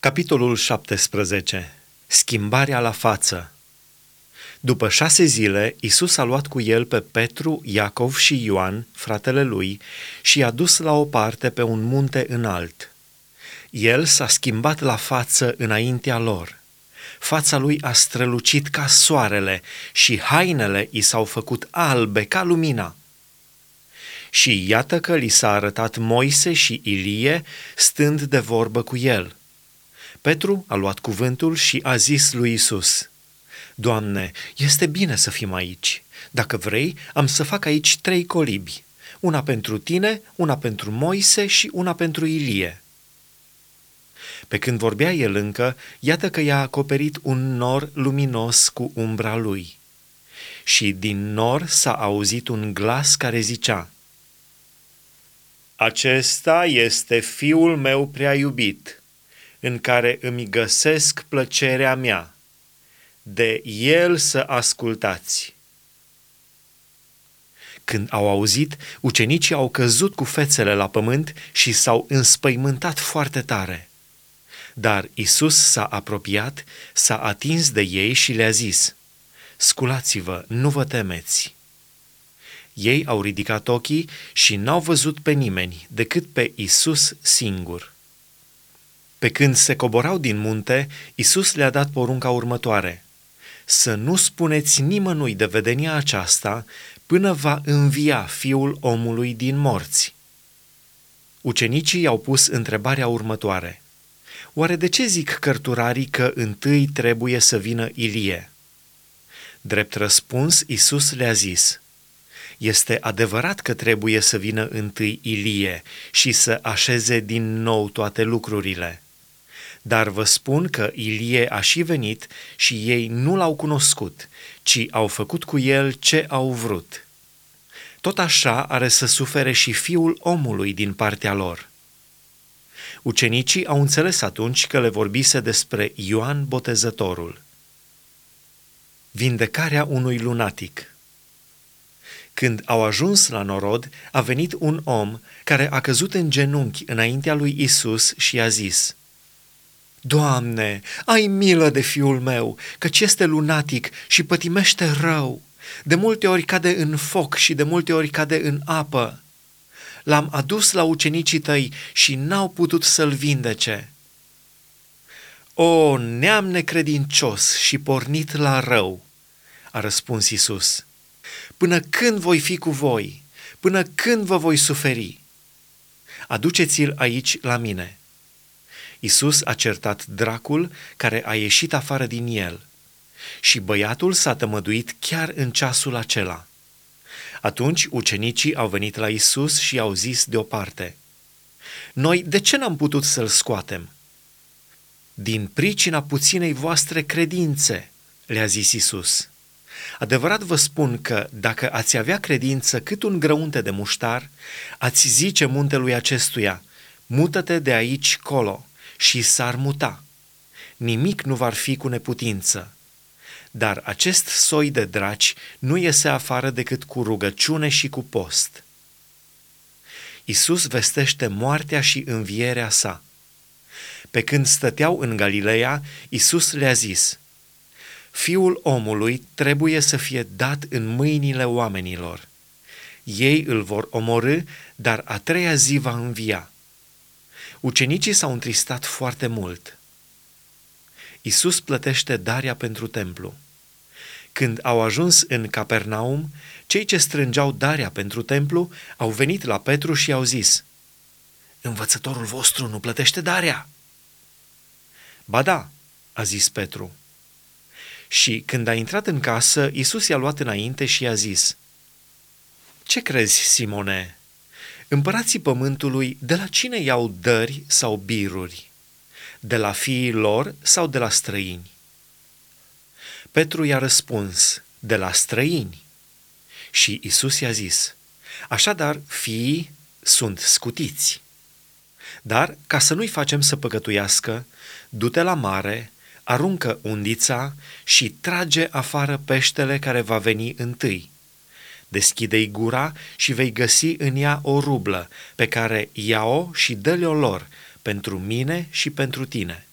Capitolul 17. Schimbarea la față. După șase zile, Isus a luat cu el pe Petru, Iacov și Ioan, fratele lui, și i-a dus la o parte pe un munte înalt. El s-a schimbat la față înaintea lor. Fața lui a strălucit ca soarele și hainele i s-au făcut albe ca lumina. Și iată că li s-a arătat Moise și Ilie stând de vorbă cu el – Petru a luat cuvântul și a zis lui Isus: Doamne, este bine să fim aici. Dacă vrei, am să fac aici trei colibi, una pentru tine, una pentru Moise și una pentru Ilie. Pe când vorbea el încă, iată că i-a acoperit un nor luminos cu umbra lui. Și din nor s-a auzit un glas care zicea, Acesta este fiul meu prea iubit, în care îmi găsesc plăcerea mea. De el să ascultați. Când au auzit, ucenicii au căzut cu fețele la pământ și s-au înspăimântat foarte tare. Dar Isus s-a apropiat, s-a atins de ei și le-a zis, Sculați-vă, nu vă temeți. Ei au ridicat ochii și n-au văzut pe nimeni decât pe Isus singur. Pe când se coborau din munte, Isus le-a dat porunca următoare. Să nu spuneți nimănui de vedenia aceasta până va învia fiul omului din morți. Ucenicii i-au pus întrebarea următoare. Oare de ce zic cărturarii că întâi trebuie să vină Ilie? Drept răspuns, Isus le-a zis, Este adevărat că trebuie să vină întâi Ilie și să așeze din nou toate lucrurile. Dar vă spun că Ilie a și venit și ei nu l-au cunoscut, ci au făcut cu el ce au vrut. Tot așa are să sufere și fiul omului din partea lor. Ucenicii au înțeles atunci că le vorbise despre Ioan Botezătorul. Vindecarea unui lunatic Când au ajuns la norod, a venit un om care a căzut în genunchi înaintea lui Isus și a zis – Doamne, ai milă de fiul meu, căci este lunatic și pătimește rău. De multe ori cade în foc și de multe ori cade în apă. L-am adus la ucenicii tăi și n-au putut să-l vindece. O, neam necredincios și pornit la rău, a răspuns Isus. Până când voi fi cu voi? Până când vă voi suferi? Aduceți-l aici la mine.” Isus a certat dracul care a ieșit afară din el și băiatul s-a tămăduit chiar în ceasul acela. Atunci ucenicii au venit la Isus și au zis deoparte, Noi de ce n-am putut să-l scoatem? Din pricina puținei voastre credințe, le-a zis Isus. Adevărat vă spun că dacă ați avea credință cât un grăunte de muștar, ați zice muntelui acestuia, mută-te de aici colo și s-ar muta. Nimic nu va fi cu neputință. Dar acest soi de draci nu iese afară decât cu rugăciune și cu post. Isus vestește moartea și învierea sa. Pe când stăteau în Galileea, Isus le-a zis, Fiul omului trebuie să fie dat în mâinile oamenilor. Ei îl vor omorâ, dar a treia zi va învia. Ucenicii s-au întristat foarte mult. Isus plătește daria pentru templu. Când au ajuns în Capernaum, cei ce strângeau daria pentru templu au venit la Petru și au zis, Învățătorul vostru nu plătește daria. Ba da, a zis Petru. Și când a intrat în casă, Isus i-a luat înainte și i-a zis, Ce crezi, Simone? Împărații pământului de la cine iau dări sau biruri? De la fiii lor sau de la străini? Petru i-a răspuns, de la străini. Și Isus i-a zis, așadar fiii sunt scutiți. Dar, ca să nu-i facem să păcătuiască, du-te la mare, aruncă undița și trage afară peștele care va veni întâi Deschide-i gura și vei găsi în ea o rublă, pe care ia-o și dă-le-o lor, pentru mine și pentru tine.